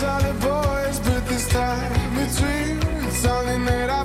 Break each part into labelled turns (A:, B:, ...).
A: Those boys, but this time. It's something that I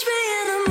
B: Touch me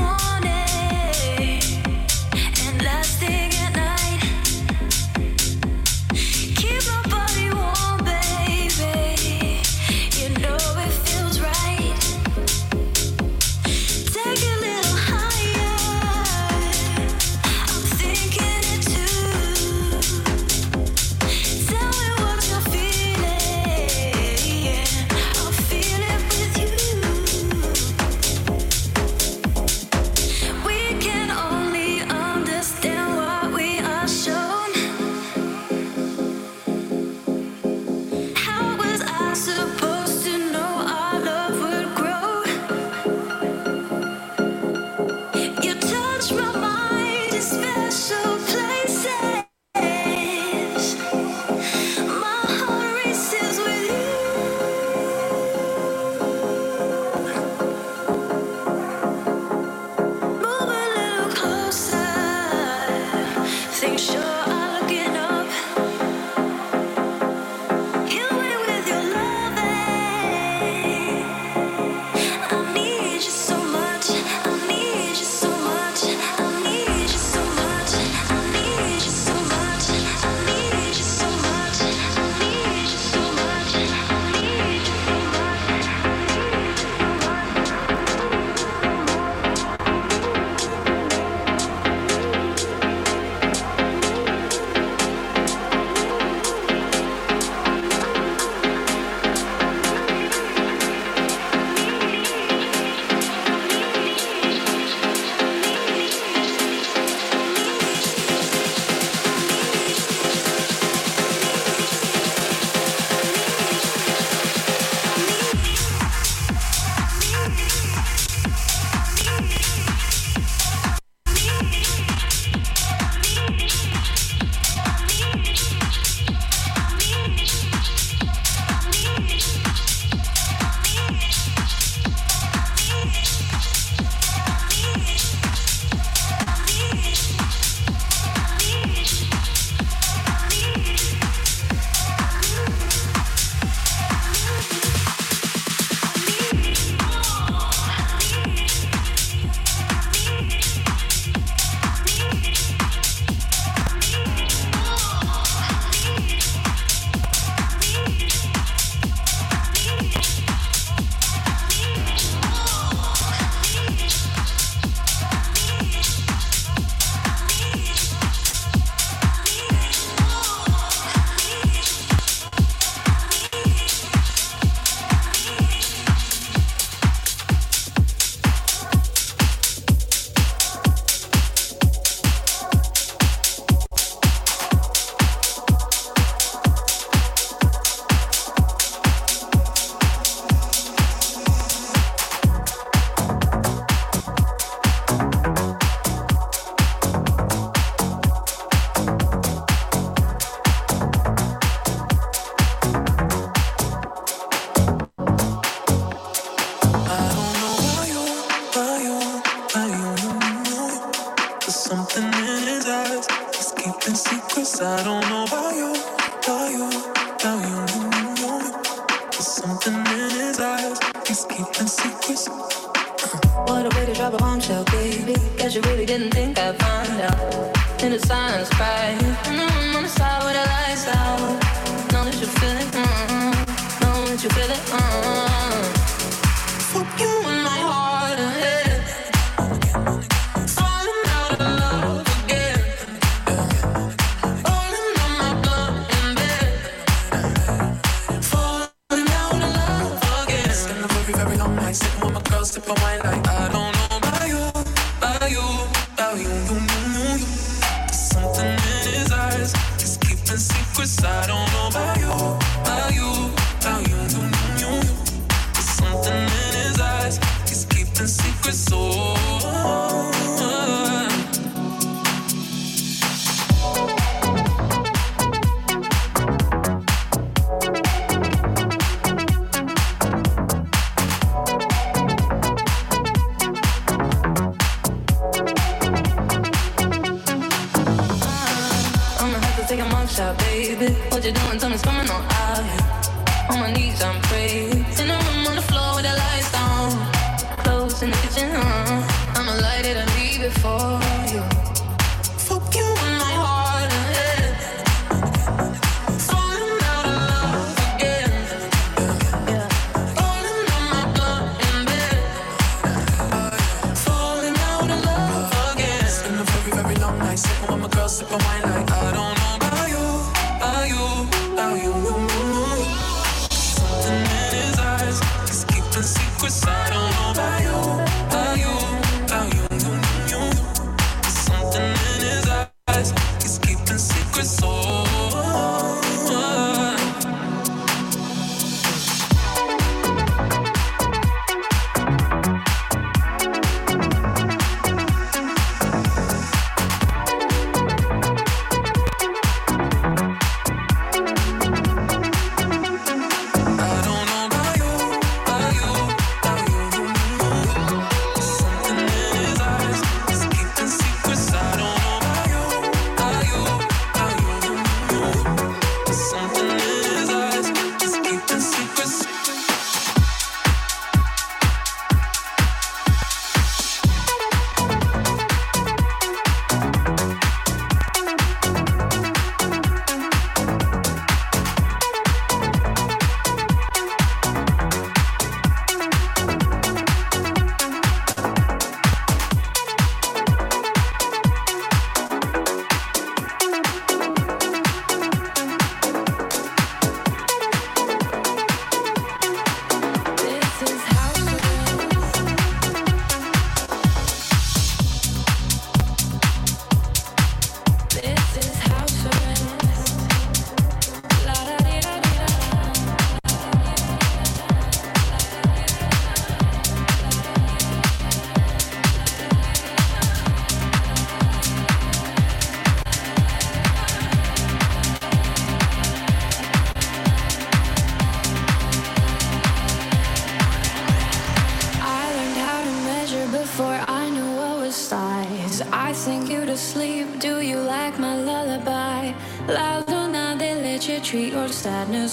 C: could drop a bombshell, baby. quickly. Guess you really didn't think I'd find out. In the silence, right? Mm-hmm, no, I'm on the side where the lights out. Know that you feel it, mm-mm. Know that you feel it,
D: mm-mm.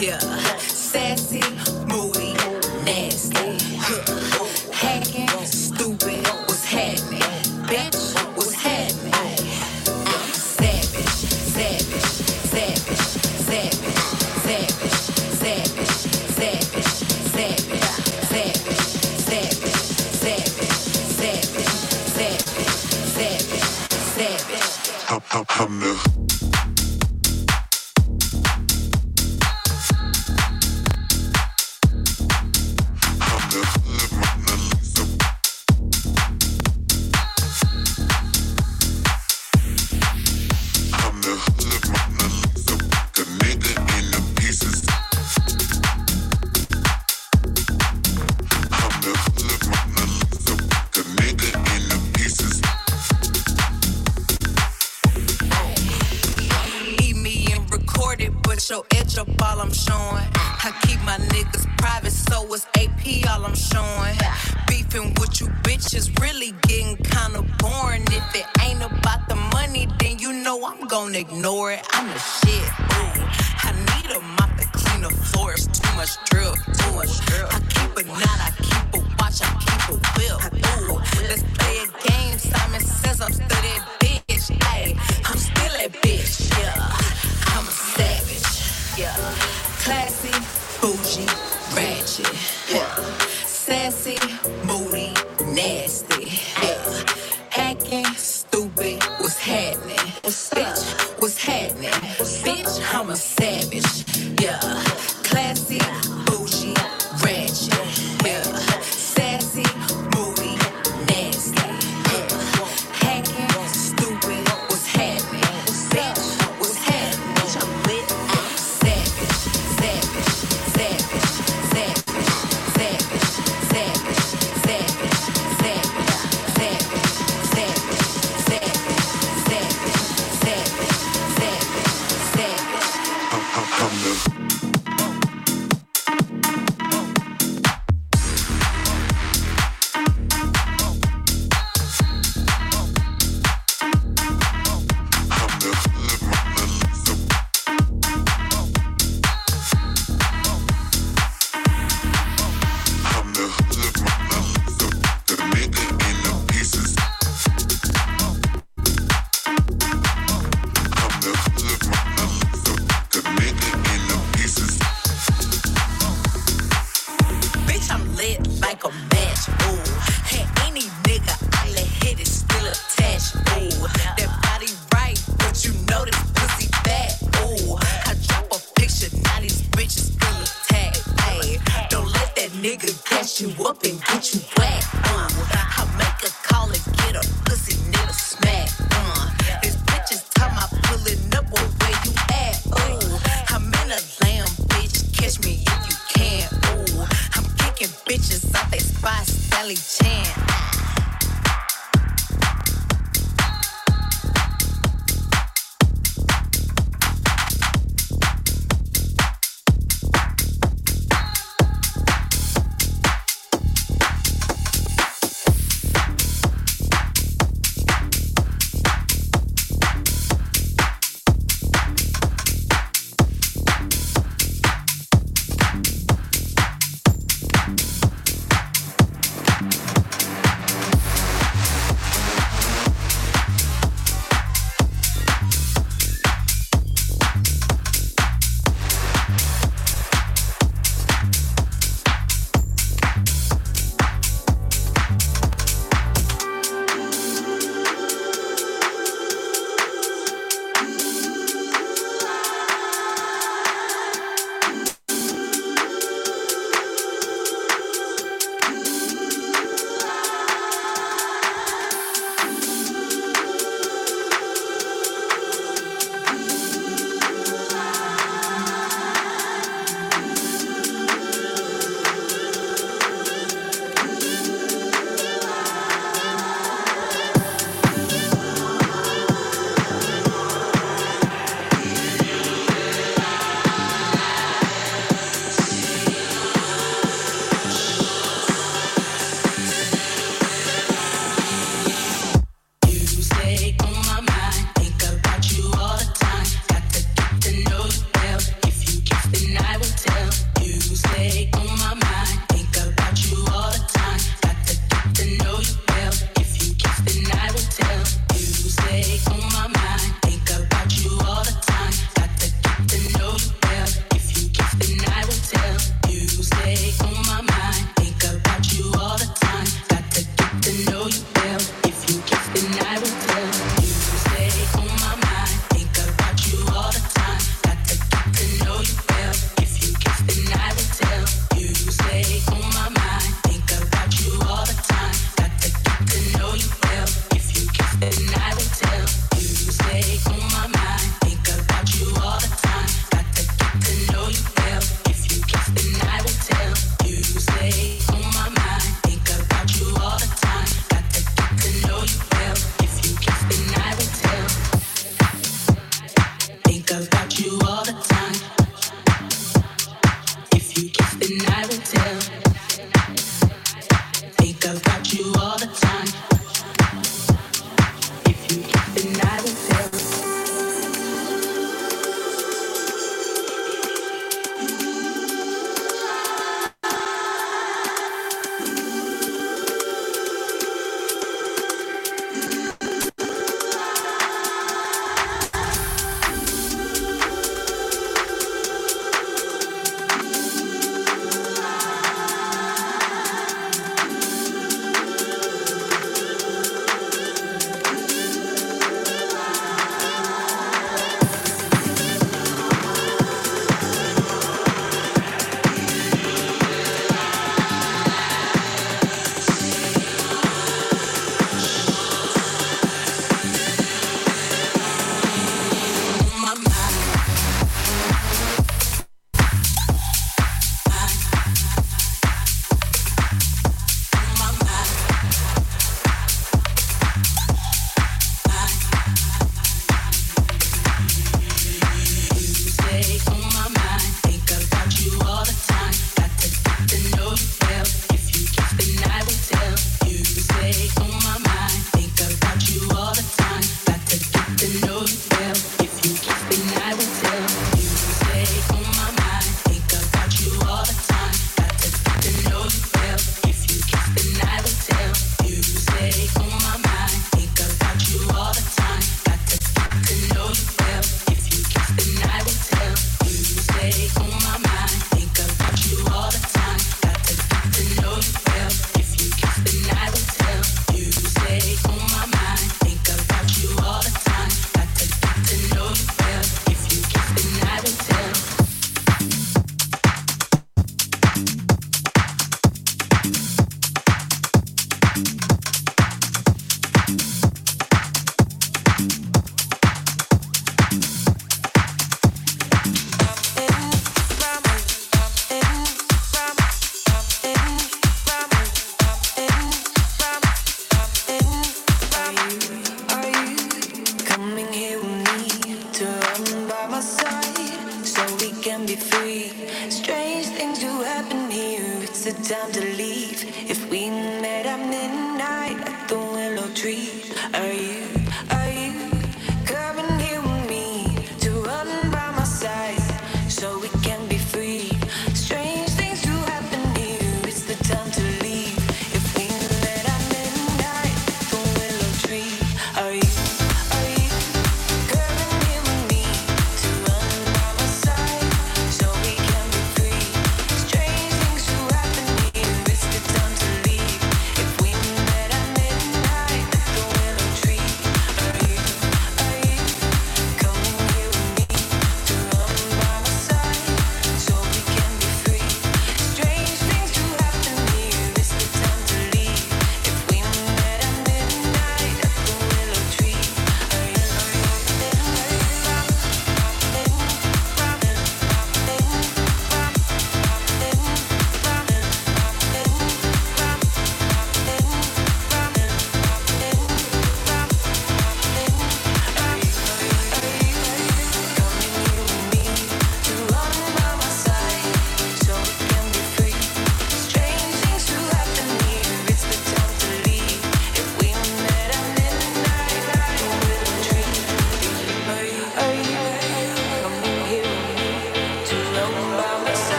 E: Yeah, sassy, moody, nasty,
F: hacking.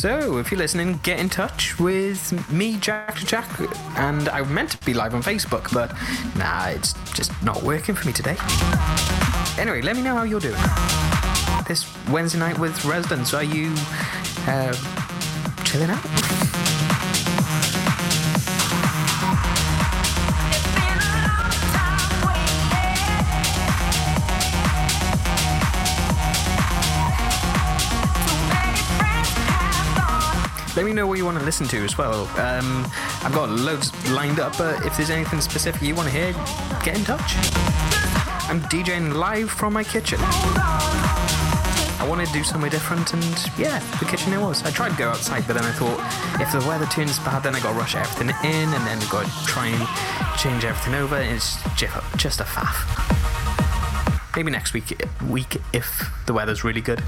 G: So, if you're listening, get in touch with me, Jack2Jack, and I meant to be live on Facebook, but nah, it's just not working for me today. Anyway, let me know how you're doing. This Wednesday night with residents, are you uh, chilling out? Let me know what you want to listen to as well. Um, I've got loads lined up, but if there's anything specific you want to hear, get in touch. I'm DJing live from my kitchen. I wanted to do somewhere different, and yeah, the kitchen it was. I tried to go outside, but then I thought if the weather turns bad, then I got to rush everything in, and then got to try and change everything over. It's just a faff. Maybe next week, week if the weather's really good.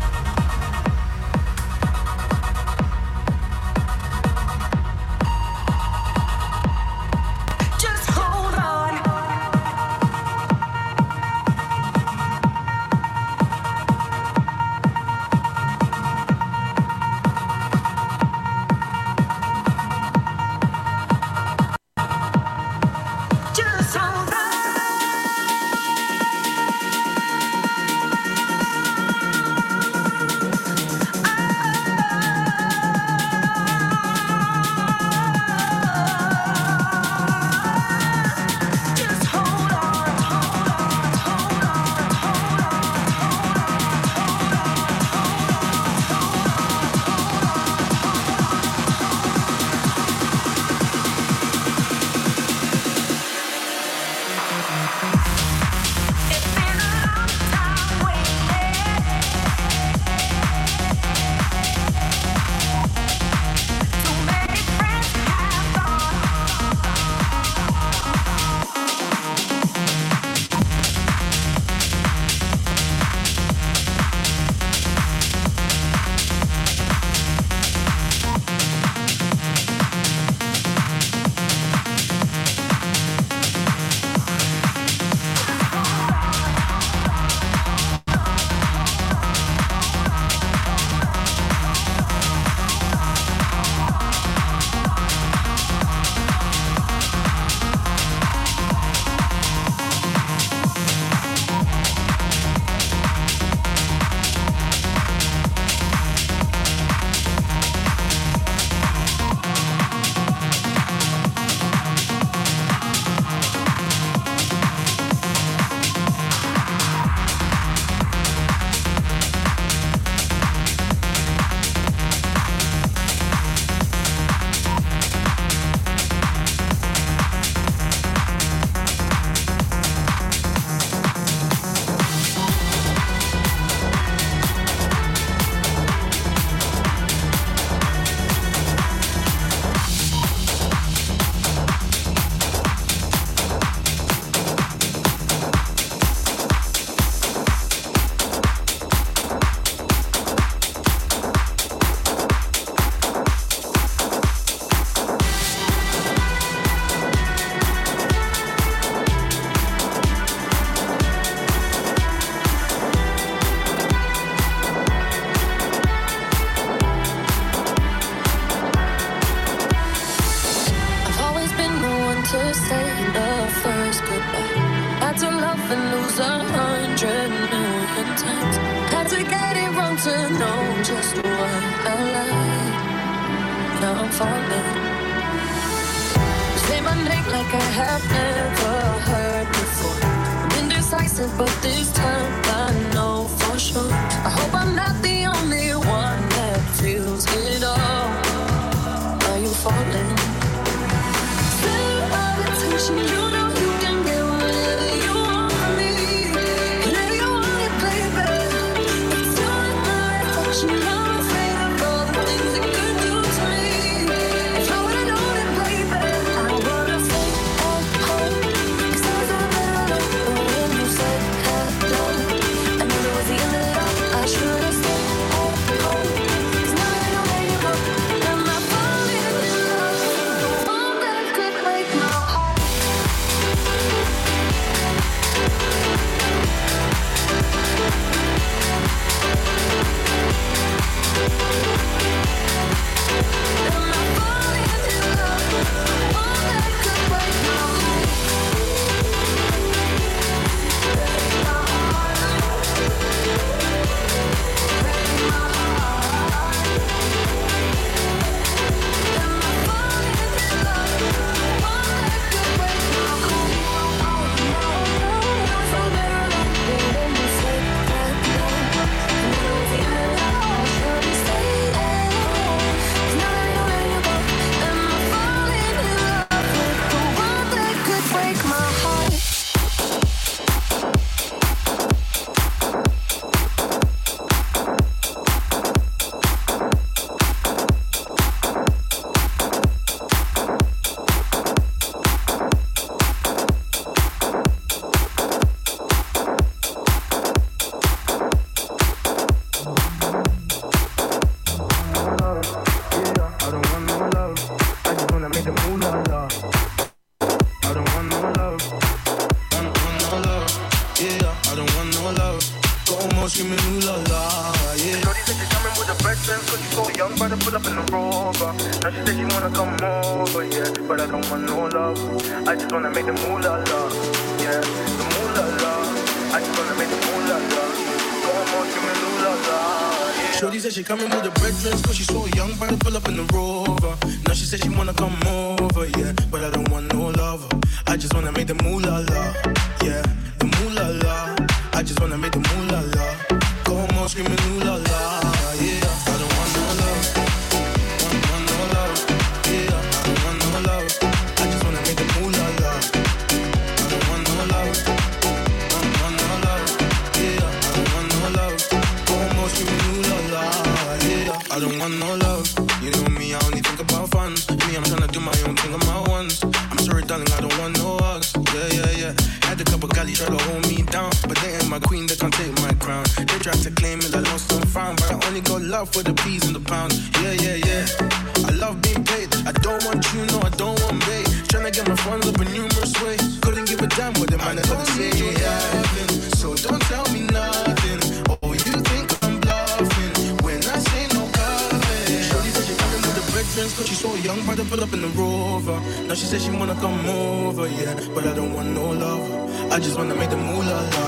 H: Young, but to pull up in the rover. Now she says she wanna come over, yeah, but I don't want no
I: lover. I just wanna make the moolah la,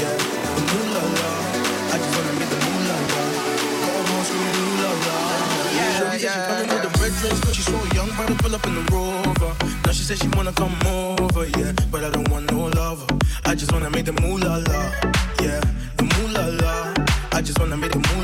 I: yeah, the moolah la. I just wanna make the moolah la. Go home screaming moolah la, yeah, Shorty said she coming with the breakfast, cause she's so young, but to pull up in the rover. Now she said she wanna come over, yeah, but I don't want no lover. I just wanna make the moolah la, yeah, the moolah la. I just wanna make the moolah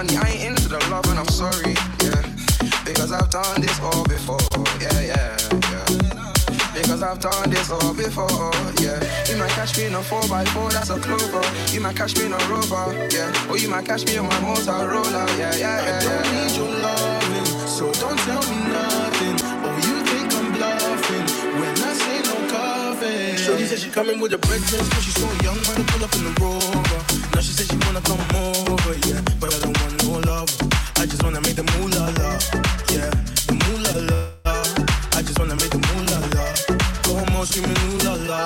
I: I
J: ain't funny, I ain't into the love, and I'm sorry, yeah. Because I've done this all before, yeah, yeah, yeah. Because I've done this all before, yeah. You might catch me in a 4x4, that's a clover. You might catch me in a rover, yeah. Or you might catch me on my Motorola, yeah, yeah,
I: I
J: yeah,
I: don't
J: yeah.
I: need your loving, so don't tell me nothing. Oh, you think I'm bluffing when I say no coffee. Shorty said she coming with a breakfast, cause she's so young, but to pull up in the rover. Now she said she wanna come over, yeah, but I don't want no love. I just wanna make the moolah la, yeah, the moolah la. I just wanna make the moolah la. Go home screaming ooh la la,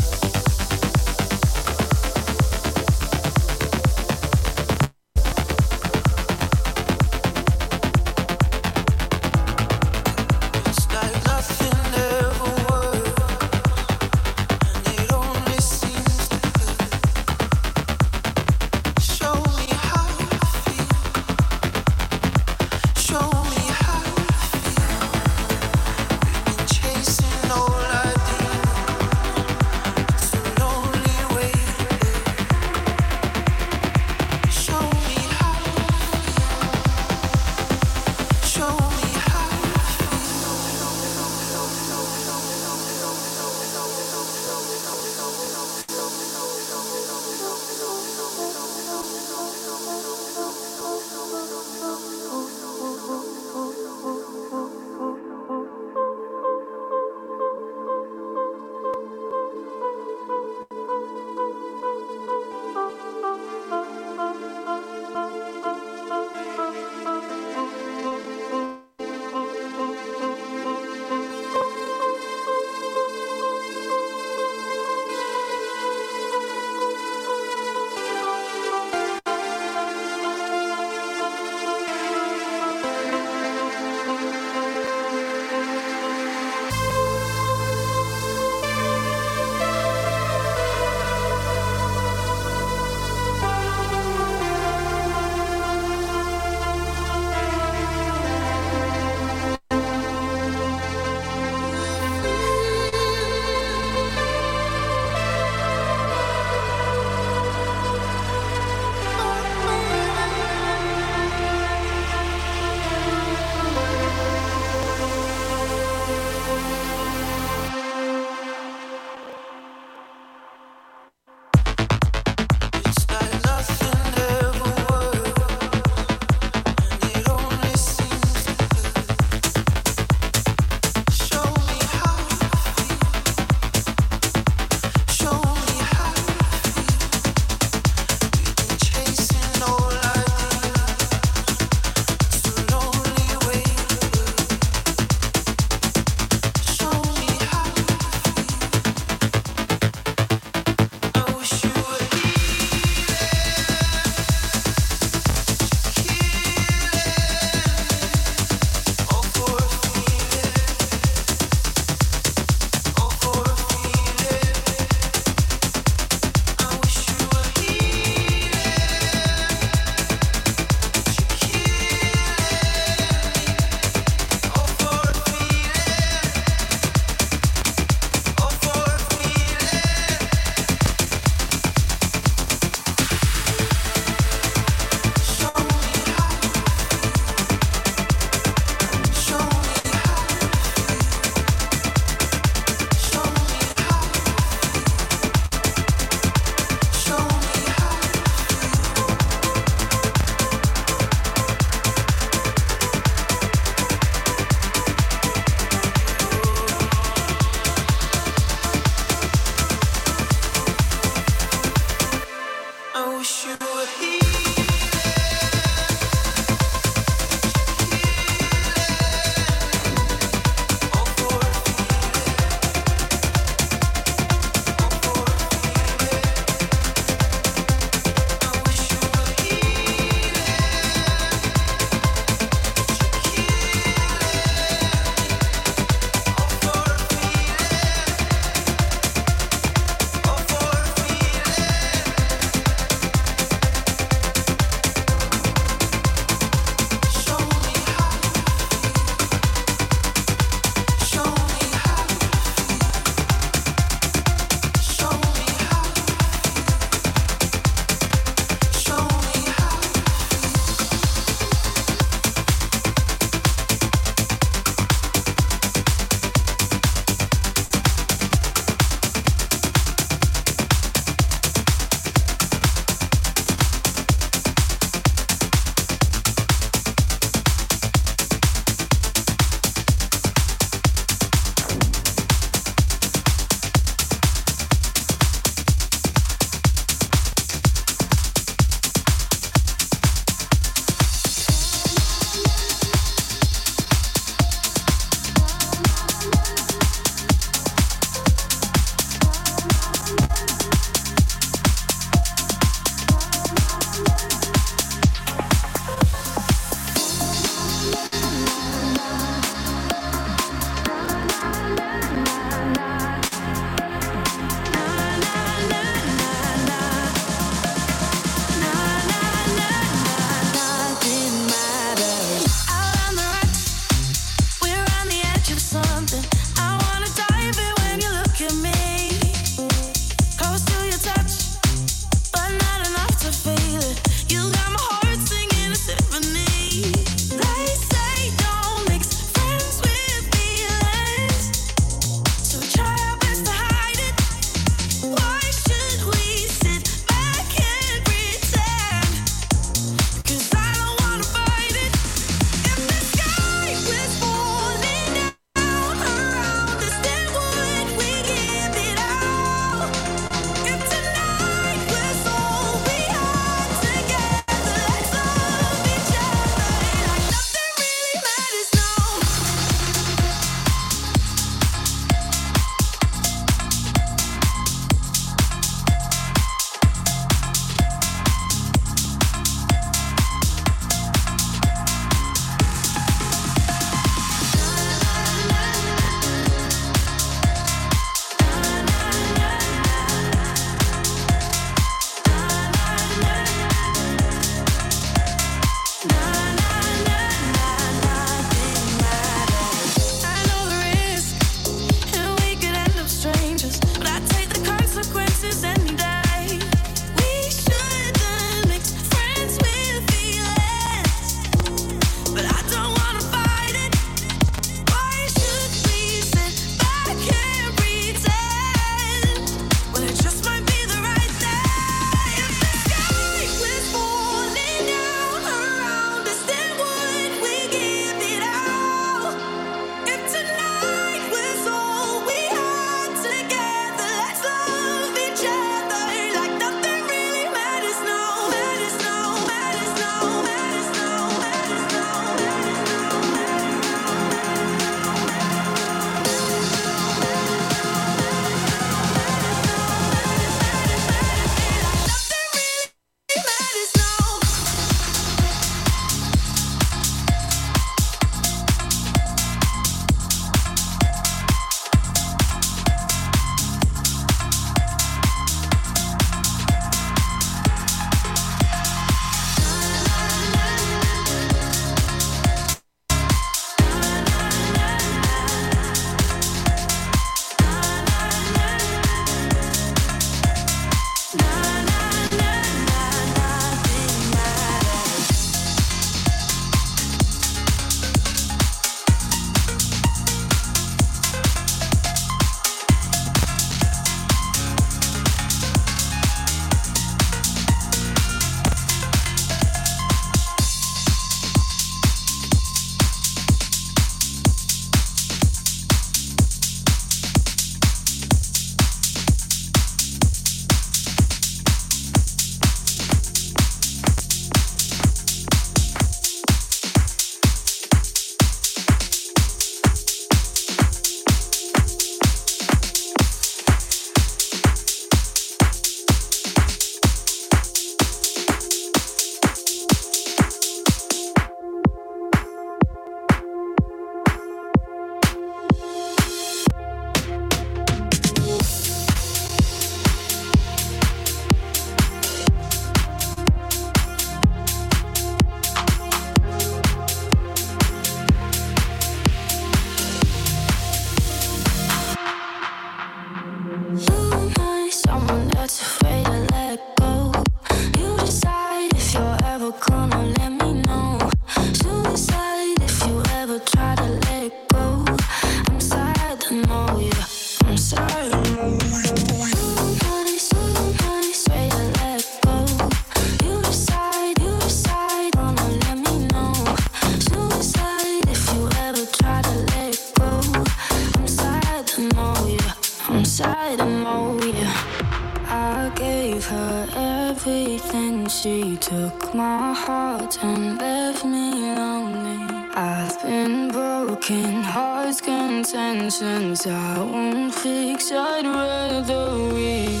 I: I
B: won't fix, I'd rather leave.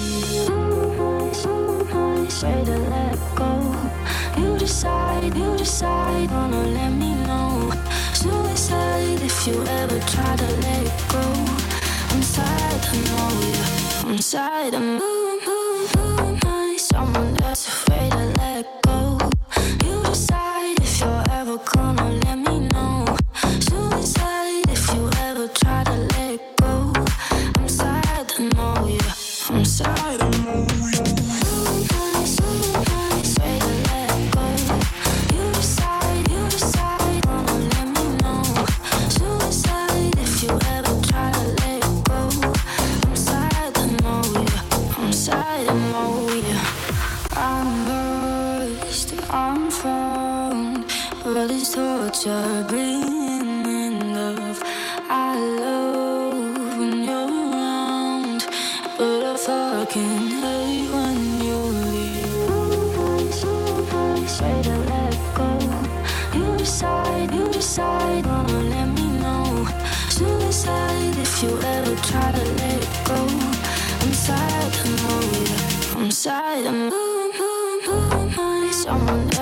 B: Say to let go. You decide, you decide, wanna let me know. Suicide if you ever try to let go. I'm sad, I know you. I'm sad, I'm move, move, my someone that's afraid to let go. Torture, being in love. I love when you're around, but I fucking hate when you leave. Say to let go. You decide, you decide, wanna let me know. Suicide if you ever try to let go. I'm sad, I know you. I'm sad, I'm moving, moving, someone